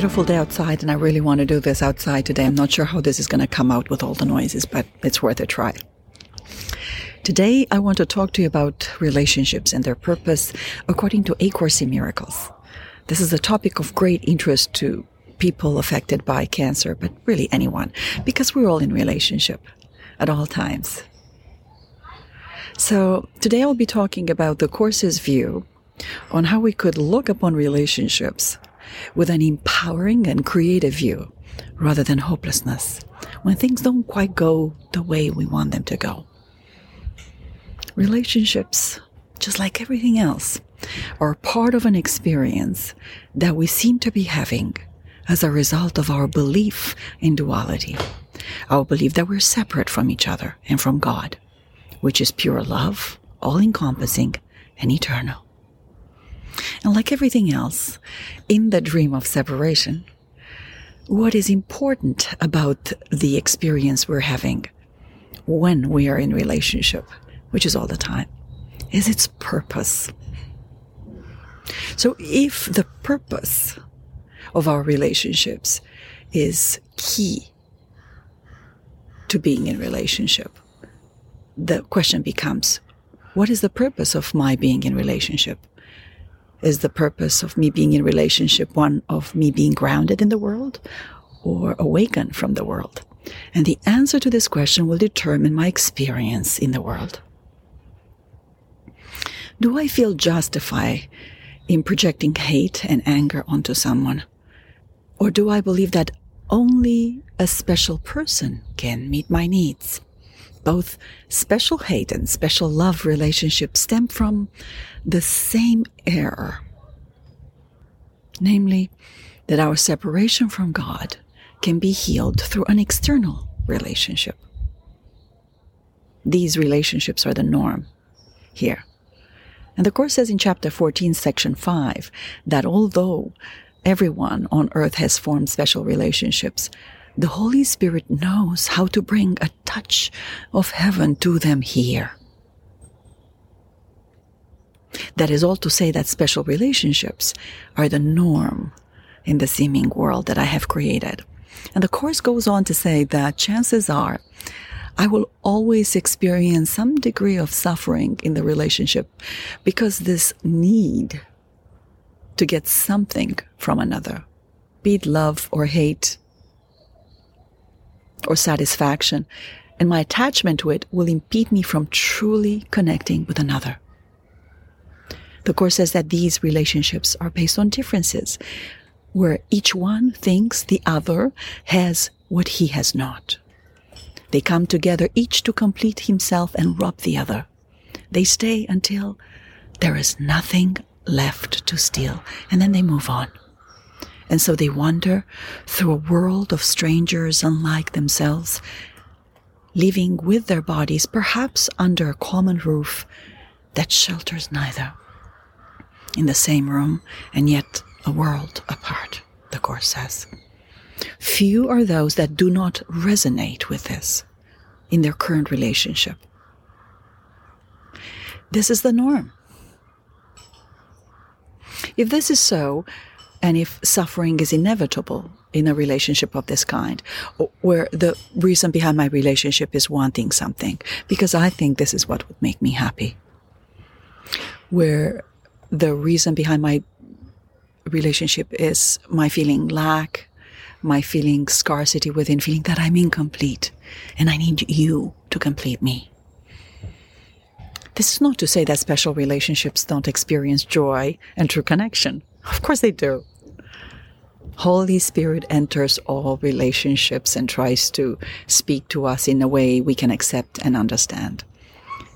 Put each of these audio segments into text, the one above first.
beautiful day outside, and I really want to do this outside today. I'm not sure how this is going to come out with all the noises, but it's worth a try. Today, I want to talk to you about relationships and their purpose according to A Course in Miracles. This is a topic of great interest to people affected by cancer, but really anyone, because we're all in relationship at all times. So today I'll be talking about the Course's view on how we could look upon relationships with an empowering and creative view rather than hopelessness when things don't quite go the way we want them to go. Relationships, just like everything else, are part of an experience that we seem to be having as a result of our belief in duality, our belief that we're separate from each other and from God, which is pure love, all encompassing and eternal. And like everything else, in the dream of separation, what is important about the experience we're having when we are in relationship, which is all the time, is its purpose. So if the purpose of our relationships is key to being in relationship, the question becomes, what is the purpose of my being in relationship? Is the purpose of me being in relationship one of me being grounded in the world or awakened from the world? And the answer to this question will determine my experience in the world. Do I feel justified in projecting hate and anger onto someone? Or do I believe that only a special person can meet my needs? Both special hate and special love relationships stem from the same error. Namely, that our separation from God can be healed through an external relationship. These relationships are the norm here. And the Course says in chapter 14, section 5, that although everyone on earth has formed special relationships, the Holy Spirit knows how to bring a touch of heaven to them here. That is all to say that special relationships are the norm in the seeming world that I have created. And the Course goes on to say that chances are I will always experience some degree of suffering in the relationship because this need to get something from another, be it love or hate or satisfaction, and my attachment to it will impede me from truly connecting with another. The Course says that these relationships are based on differences, where each one thinks the other has what he has not. They come together each to complete himself and rob the other. They stay until there is nothing left to steal, and then they move on. And so they wander through a world of strangers unlike themselves, living with their bodies, perhaps under a common roof that shelters neither. In the same room, and yet a world apart, the Course says. Few are those that do not resonate with this in their current relationship. This is the norm. If this is so, and if suffering is inevitable in a relationship of this kind, where the reason behind my relationship is wanting something, because I think this is what would make me happy, where the reason behind my relationship is my feeling lack, my feeling scarcity within, feeling that I'm incomplete and I need you to complete me. This is not to say that special relationships don't experience joy and true connection. Of course they do. Holy Spirit enters all relationships and tries to speak to us in a way we can accept and understand.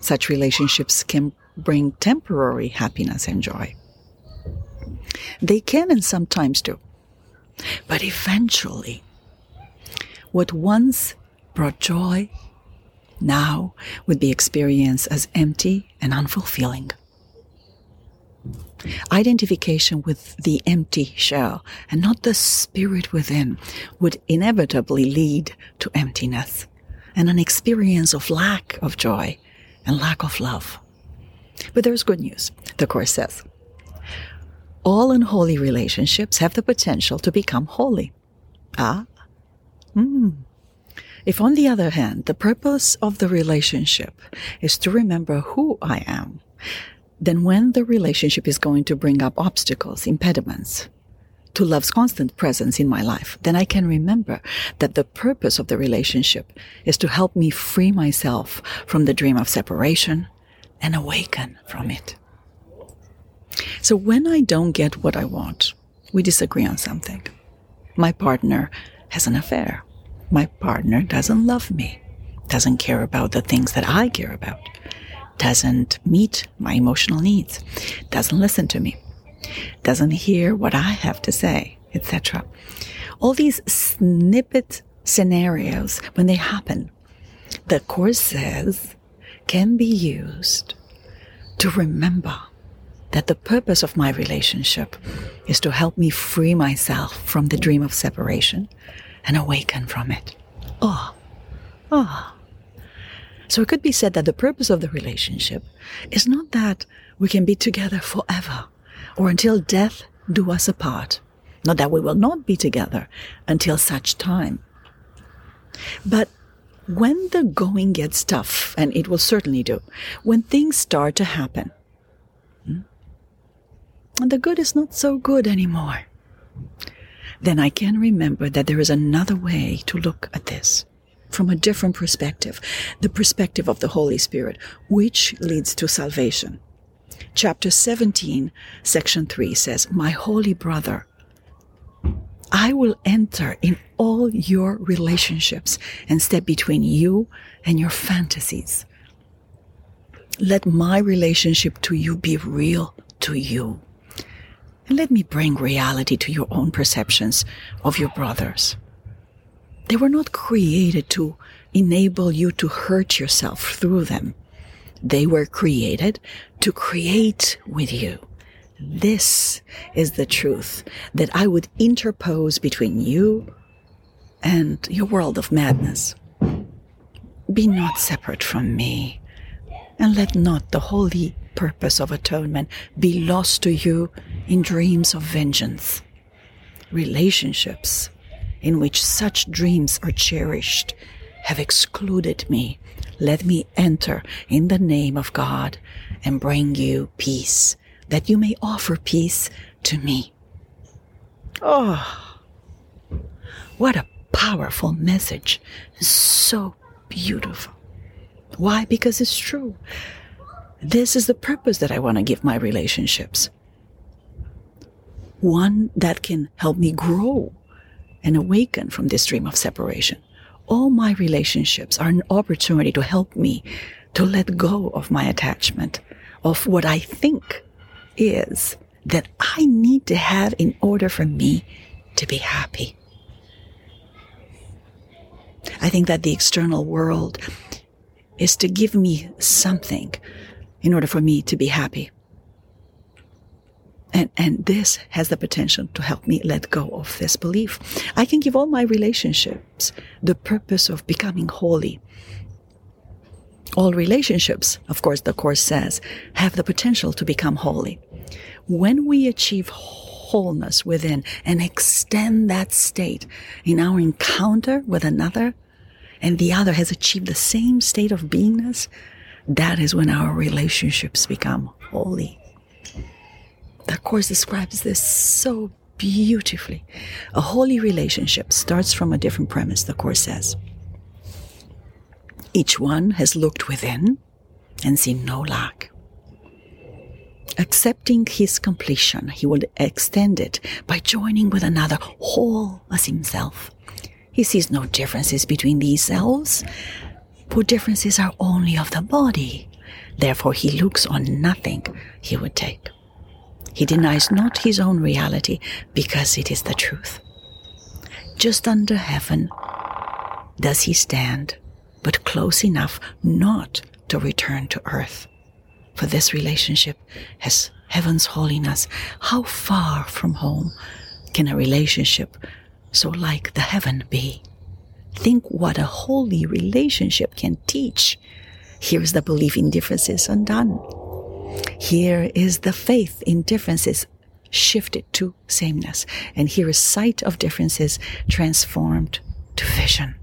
Such relationships can bring temporary happiness and joy. They can and sometimes do. But eventually, what once brought joy now would be experienced as empty and unfulfilling. Identification with the empty shell and not the spirit within would inevitably lead to emptiness and an experience of lack of joy and lack of love. But there's good news, the Course says. all unholy relationships have the potential to become holy. Ah? Hmm. If, on the other hand, the purpose of the relationship is to remember who I am, then when the relationship is going to bring up obstacles, impediments, to love's constant presence in my life, then I can remember that the purpose of the relationship is to help me free myself from the dream of separation and awaken from it. So when I don't get what I want, we disagree on something. My partner has an affair. My partner doesn't love me, doesn't care about the things that I care about, doesn't meet my emotional needs, doesn't listen to me, doesn't hear what I have to say, etc. All these snippet scenarios, when they happen, the Course says can be used to remember that the purpose of my relationship is to help me free myself from the dream of separation and awaken from it. Oh, oh. So it could be said that the purpose of the relationship is not that we can be together forever or until death do us apart. Not that we will not be together until such time. But when the going gets tough, and it will certainly do, when things start to happen, hmm, and the good is not so good anymore, then I can remember that there is another way to look at this from a different perspective, the perspective of the Holy Spirit, which leads to salvation. Chapter 17, section 3 says, My holy brother, I will enter in all your relationships and step between you and your fantasies. Let my relationship to you be real to you. And let me bring reality to your own perceptions of your brothers. They were not created to enable you to hurt yourself through them. They were created to create with you. This is the truth that I would interpose between you and your world of madness. Be not separate from me, and let not the holy purpose of atonement be lost to you in dreams of vengeance. Relationships in which such dreams are cherished have excluded me. Let me enter in the name of God and bring you peace, that you may offer peace to me. Oh, what a powerful message. So beautiful. Why? Because it's true. This is the purpose that I want to give my relationships. One that can help me grow and awaken from this dream of separation. All my relationships are an opportunity to help me to let go of my attachment, of what I think is that I need to have in order for me to be happy. I think that the external world is to give me something in order for me to be happy. And, and this has the potential to help me let go of this belief. I can give all my relationships the purpose of becoming holy. All relationships, of course, the Course says, have the potential to become holy. When we achieve wholeness within and extend that state in our encounter with another, and the other has achieved the same state of beingness, that is when our relationships become holy. The Course describes this so beautifully. A holy relationship starts from a different premise, the Course says. Each one has looked within and seen no lack. Accepting his completion, he will extend it by joining with another whole as himself. He sees no differences between these selves for differences are only of the body. Therefore, he looks on nothing he would take. He denies not his own reality because it is the truth. Just under heaven does he stand, but close enough not to return to earth. For this relationship has heaven's holiness. How far from home can a relationship so like the heaven be? Think what a holy relationship can teach. Here is the belief in differences undone. Here is the faith in differences shifted to sameness. And here is sight of differences transformed to vision.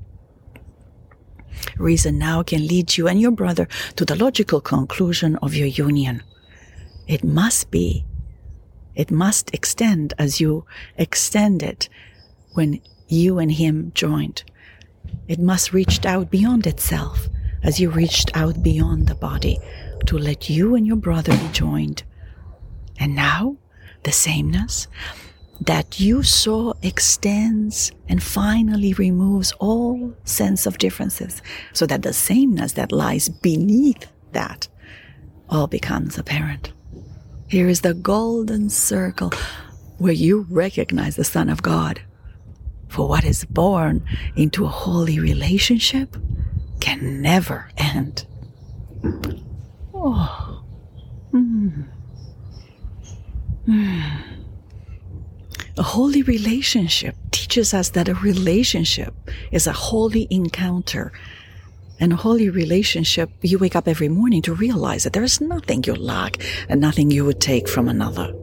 Reason now can lead you and your brother to the logical conclusion of your union. It must be. It must extend as you extend it when you and him joined. It must reach out beyond itself as you reached out beyond the body to let you and your brother be joined. And now, the sameness that you saw extends and finally removes all sense of differences so that the sameness that lies beneath that all becomes apparent. Here is the golden circle where you recognize the Son of God. For what is born into a holy relationship can never end. Oh. Mm. Mm. A holy relationship teaches us that a relationship is a holy encounter. And a holy relationship, you wake up every morning to realize that there is nothing you lack and nothing you would take from another.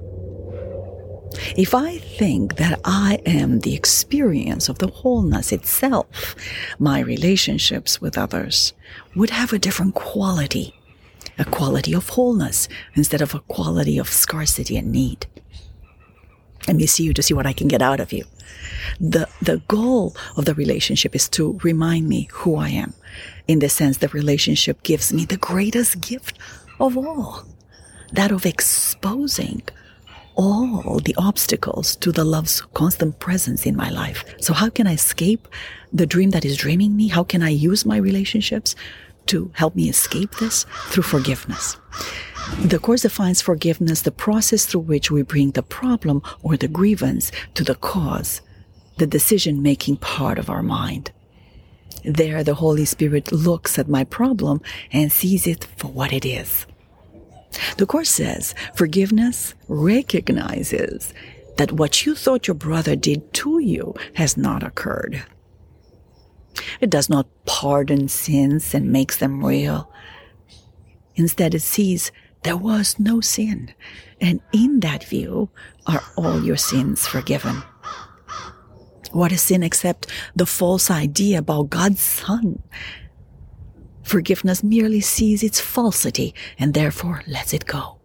If I think that I am the experience of the wholeness itself, my relationships with others would have a different quality, a quality of wholeness instead of a quality of scarcity and need. Let me see you to see what I can get out of you. The, the goal of the relationship is to remind me who I am. In the sense, the relationship gives me the greatest gift of all, that of exposing all the obstacles to the love's constant presence in my life. So how can I escape the dream that is dreaming me? How can I use my relationships to help me escape this? Through forgiveness. The Course defines forgiveness the process through which we bring the problem or the grievance to the cause, the decision making part of our mind. There, the Holy Spirit looks at my problem and sees it for what it is. The Course says forgiveness recognizes that what you thought your brother did to you has not occurred. It does not pardon sins and makes them real. Instead, it sees there was no sin, and in that view are all your sins forgiven. What is sin except the false idea about God's Son Forgiveness merely sees its falsity and therefore lets it go.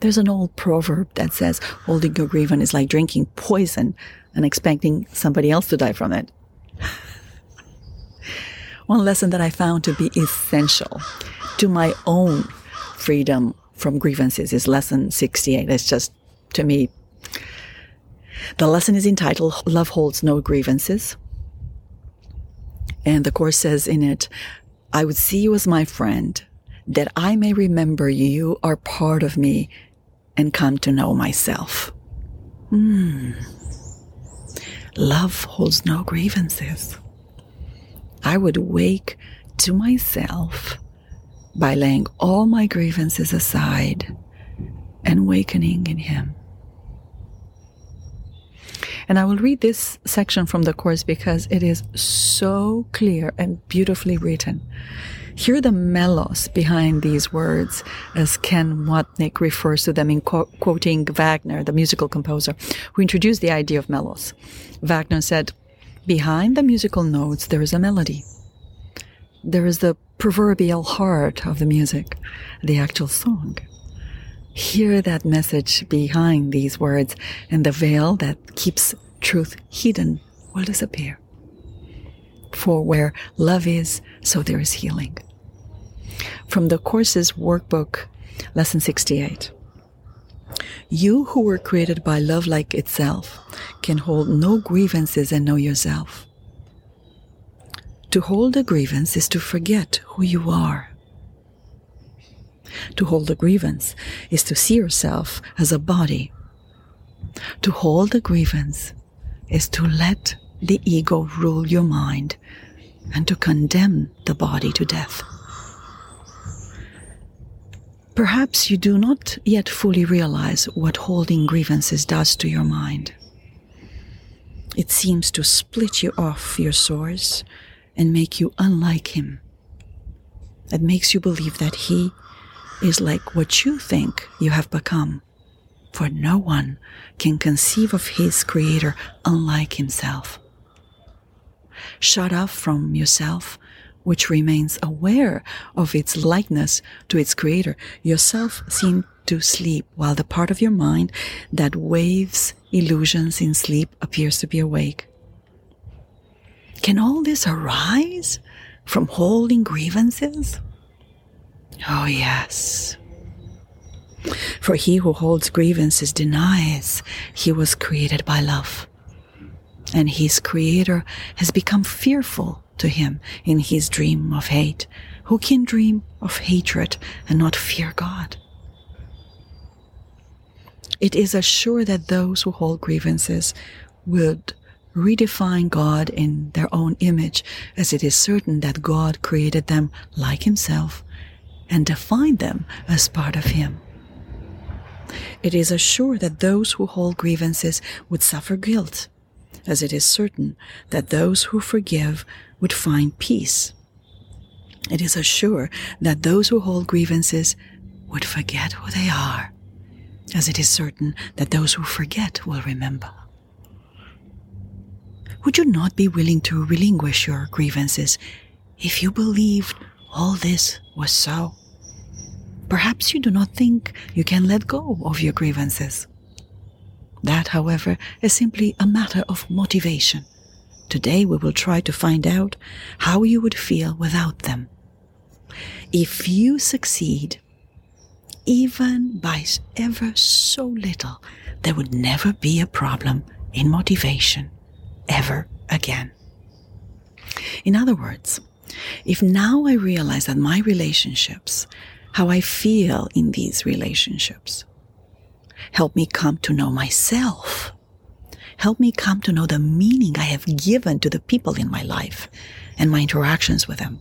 There's an old proverb that says holding your grievance is like drinking poison and expecting somebody else to die from it. One lesson that I found to be essential to my own freedom from grievances is lesson 68. It's just, to me, the lesson is entitled Love Holds No Grievances. And the Course says in it, I would see you as my friend, that I may remember you are part of me and come to know myself. Hmm. Love holds no grievances. I would wake to myself by laying all my grievances aside and wakening in Him. And I will read this section from the Course because it is so clear and beautifully written. Hear the melos behind these words as Ken Wapnick refers to them in qu- quoting Wagner, the musical composer, who introduced the idea of melos. Wagner said, Behind the musical notes, there is a melody. There is the proverbial heart of the music, the actual song. Hear that message behind these words, and the veil that keeps truth hidden will disappear. For where love is, so there is healing. From the Course's workbook, Lesson 68. You who were created by love like itself can hold no grievances and know yourself. To hold a grievance is to forget who you are. To hold a grievance is to see yourself as a body. To hold a grievance is to let the ego rule your mind and to condemn the body to death. Perhaps you do not yet fully realize what holding grievances does to your mind. It seems to split you off your source and make you unlike him. It makes you believe that he is like what you think you have become for no one can conceive of his creator unlike himself. Shut off from yourself, which remains aware of its likeness to its creator, yourself seems to sleep while the part of your mind that waves illusions in sleep appears to be awake. Can all this arise from holding grievances? Oh, yes. For he who holds grievances denies he was created by love. And his creator has become fearful to him in his dream of hate. Who can dream of hatred and not fear God? It is assured that those who hold grievances would redefine God in their own image, as it is certain that God created them like Himself and defined them as part of Him. It is assured that those who hold grievances would suffer guilt, as it is certain that those who forgive would find peace. It is assured that those who hold grievances would forget who they are, as it is certain that those who forget will remember. Would you not be willing to relinquish your grievances if you believed all this was so? Perhaps you do not think you can let go of your grievances. That, however, is simply a matter of motivation. Today we will try to find out how you would feel without them. If you succeed, even by ever so little, there would never be a problem in motivation ever again. In other words, if now I realize that my relationships, how I feel in these relationships, help me come to know myself, help me come to know the meaning I have given to the people in my life and my interactions with them.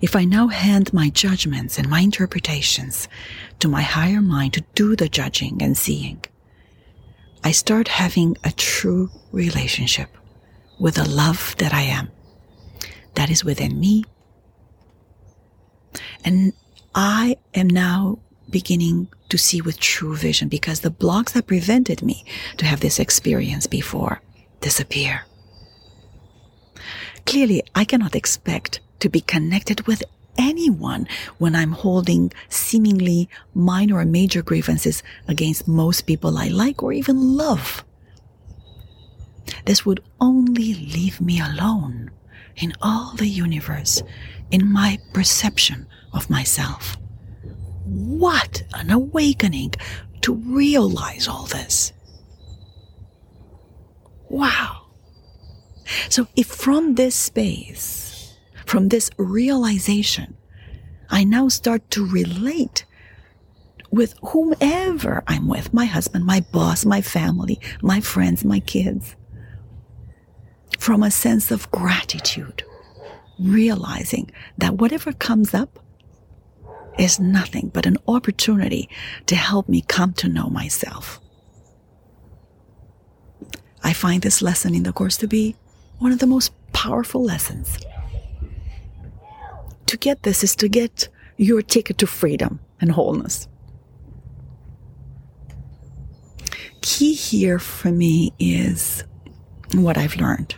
If I now hand my judgments and my interpretations to my higher mind to do the judging and seeing, I start having a true relationship with the love that I am, that is within me. And I am now beginning to see with true vision because the blocks that prevented me to have this experience before disappear. Clearly, I cannot expect to be connected with anyone when I'm holding seemingly minor or major grievances against most people I like or even love. This would only leave me alone in all the universe in my perception of myself. What an awakening to realize all this. Wow. So if from this space from this realization, I now start to relate with whomever I'm with my husband, my boss, my family, my friends, my kids from a sense of gratitude, realizing that whatever comes up is nothing but an opportunity to help me come to know myself. I find this lesson in the Course to be one of the most powerful lessons to get this is to get your ticket to freedom and wholeness. Key here for me is what I've learned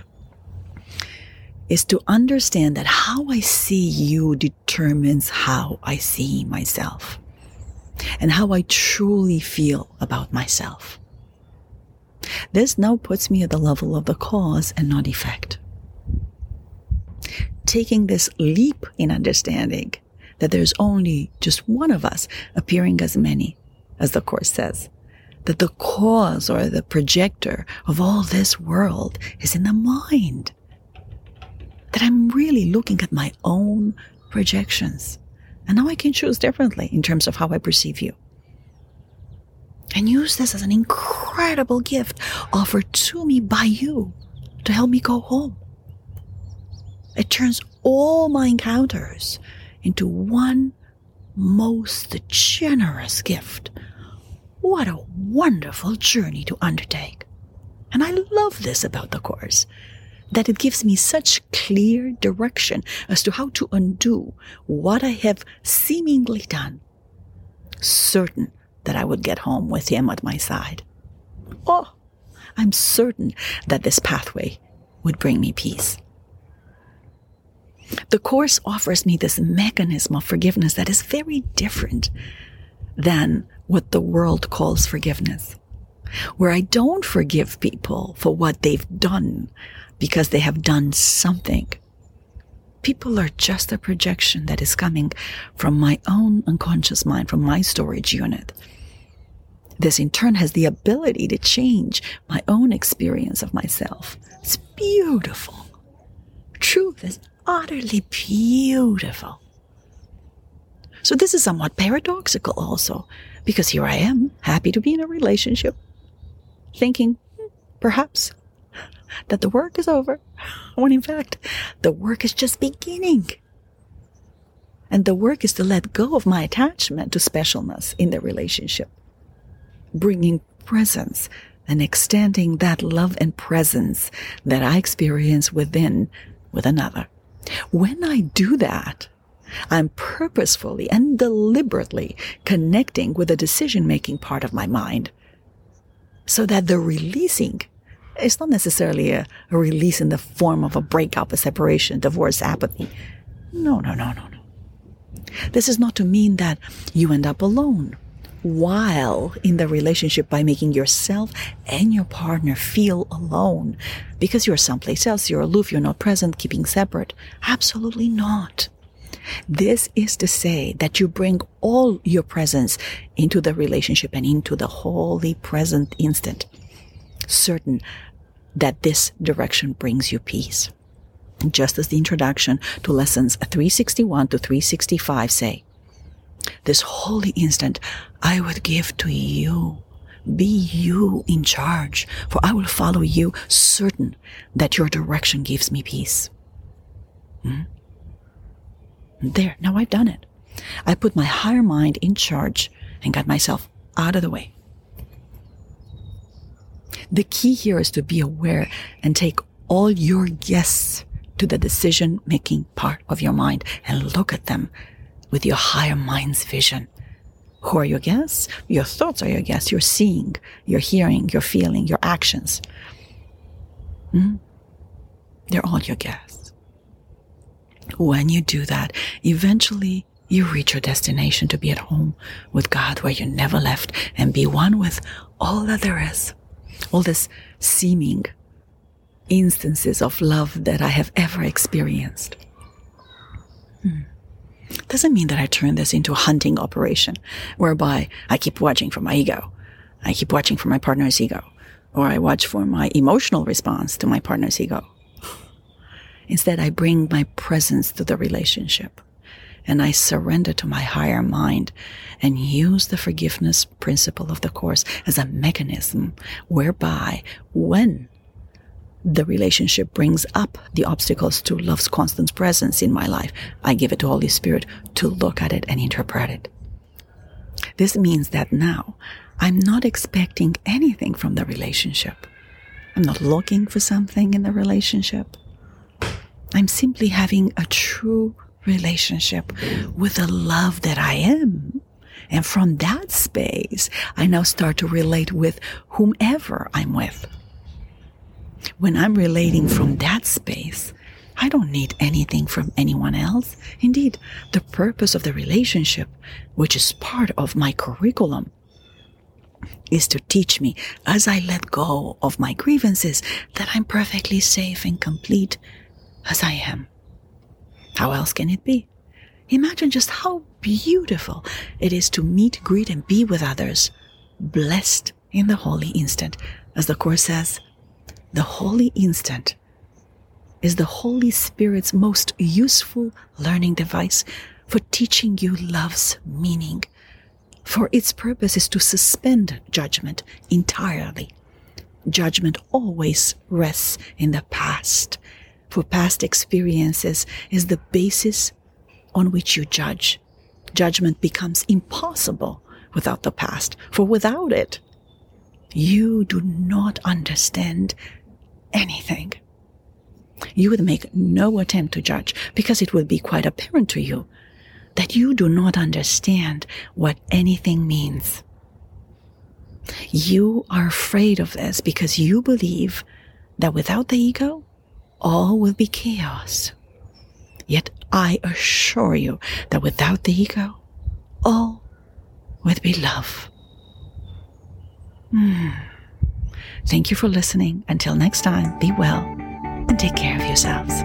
is to understand that how I see you determines how I see myself and how I truly feel about myself. This now puts me at the level of the cause and not effect taking this leap in understanding that there's only just one of us appearing as many, as the Course says. That the cause or the projector of all this world is in the mind. That I'm really looking at my own projections. And now I can choose differently in terms of how I perceive you. And use this as an incredible gift offered to me by you to help me go home. It turns all my encounters into one most generous gift. What a wonderful journey to undertake. And I love this about the Course, that it gives me such clear direction as to how to undo what I have seemingly done, certain that I would get home with him at my side. Oh, I'm certain that this pathway would bring me peace. The Course offers me this mechanism of forgiveness that is very different than what the world calls forgiveness, where I don't forgive people for what they've done because they have done something. People are just a projection that is coming from my own unconscious mind, from my storage unit. This in turn has the ability to change my own experience of myself. It's beautiful. Truth is utterly beautiful. So this is somewhat paradoxical also, because here I am, happy to be in a relationship, thinking, hmm, perhaps, that the work is over, when in fact, the work is just beginning. And the work is to let go of my attachment to specialness in the relationship, bringing presence and extending that love and presence that I experience within with another. When I do that, I'm purposefully and deliberately connecting with the decision making part of my mind so that the releasing is not necessarily a, a, release in the form of a breakup, a separation, divorce, apathy. No, no, no, no, no. This is not to mean that you end up alone while in the relationship by making yourself and your partner feel alone because you're someplace else, you're aloof, you're not present, keeping separate. Absolutely not. This is to say that you bring all your presence into the relationship and into the holy present instant, certain that this direction brings you peace. Just as the introduction to lessons 361 to 365 say, this holy instant I would give to you. Be you in charge, for I will follow you, certain that your direction gives me peace. Hmm? There, now I've done it. I put my higher mind in charge and got myself out of the way. The key here is to be aware and take all your guests to the decision making part of your mind and look at them with your higher mind's vision. Who are your guests? Your thoughts are your guests. You're seeing, you're hearing, you're feeling, your actions. Hmm? They're all your guests. When you do that, eventually you reach your destination to be at home with God where you never left and be one with all that there is. All this seeming instances of love that I have ever experienced. Hmm doesn't mean that I turn this into a hunting operation whereby I keep watching for my ego. I keep watching for my partner's ego or I watch for my emotional response to my partner's ego. Instead, I bring my presence to the relationship and I surrender to my higher mind and use the forgiveness principle of the course as a mechanism whereby when the relationship brings up the obstacles to love's constant presence in my life. I give it to Holy Spirit to look at it and interpret it. This means that now I'm not expecting anything from the relationship. I'm not looking for something in the relationship. I'm simply having a true relationship with the love that I am. And from that space, I now start to relate with whomever I'm with. When I'm relating from that space, I don't need anything from anyone else. Indeed, the purpose of the relationship, which is part of my curriculum, is to teach me as I let go of my grievances that I'm perfectly safe and complete as I am. How else can it be? Imagine just how beautiful it is to meet, greet, and be with others, blessed in the holy instant. As the Course says, the holy instant is the Holy Spirit's most useful learning device for teaching you love's meaning. For its purpose is to suspend judgment entirely. Judgment always rests in the past, for past experiences is the basis on which you judge. Judgment becomes impossible without the past, for without it, you do not understand anything. You would make no attempt to judge because it would be quite apparent to you that you do not understand what anything means. You are afraid of this because you believe that without the ego, all will be chaos. Yet I assure you that without the ego, all would be love. Mm. Thank you for listening. Until next time, be well and take care of yourselves.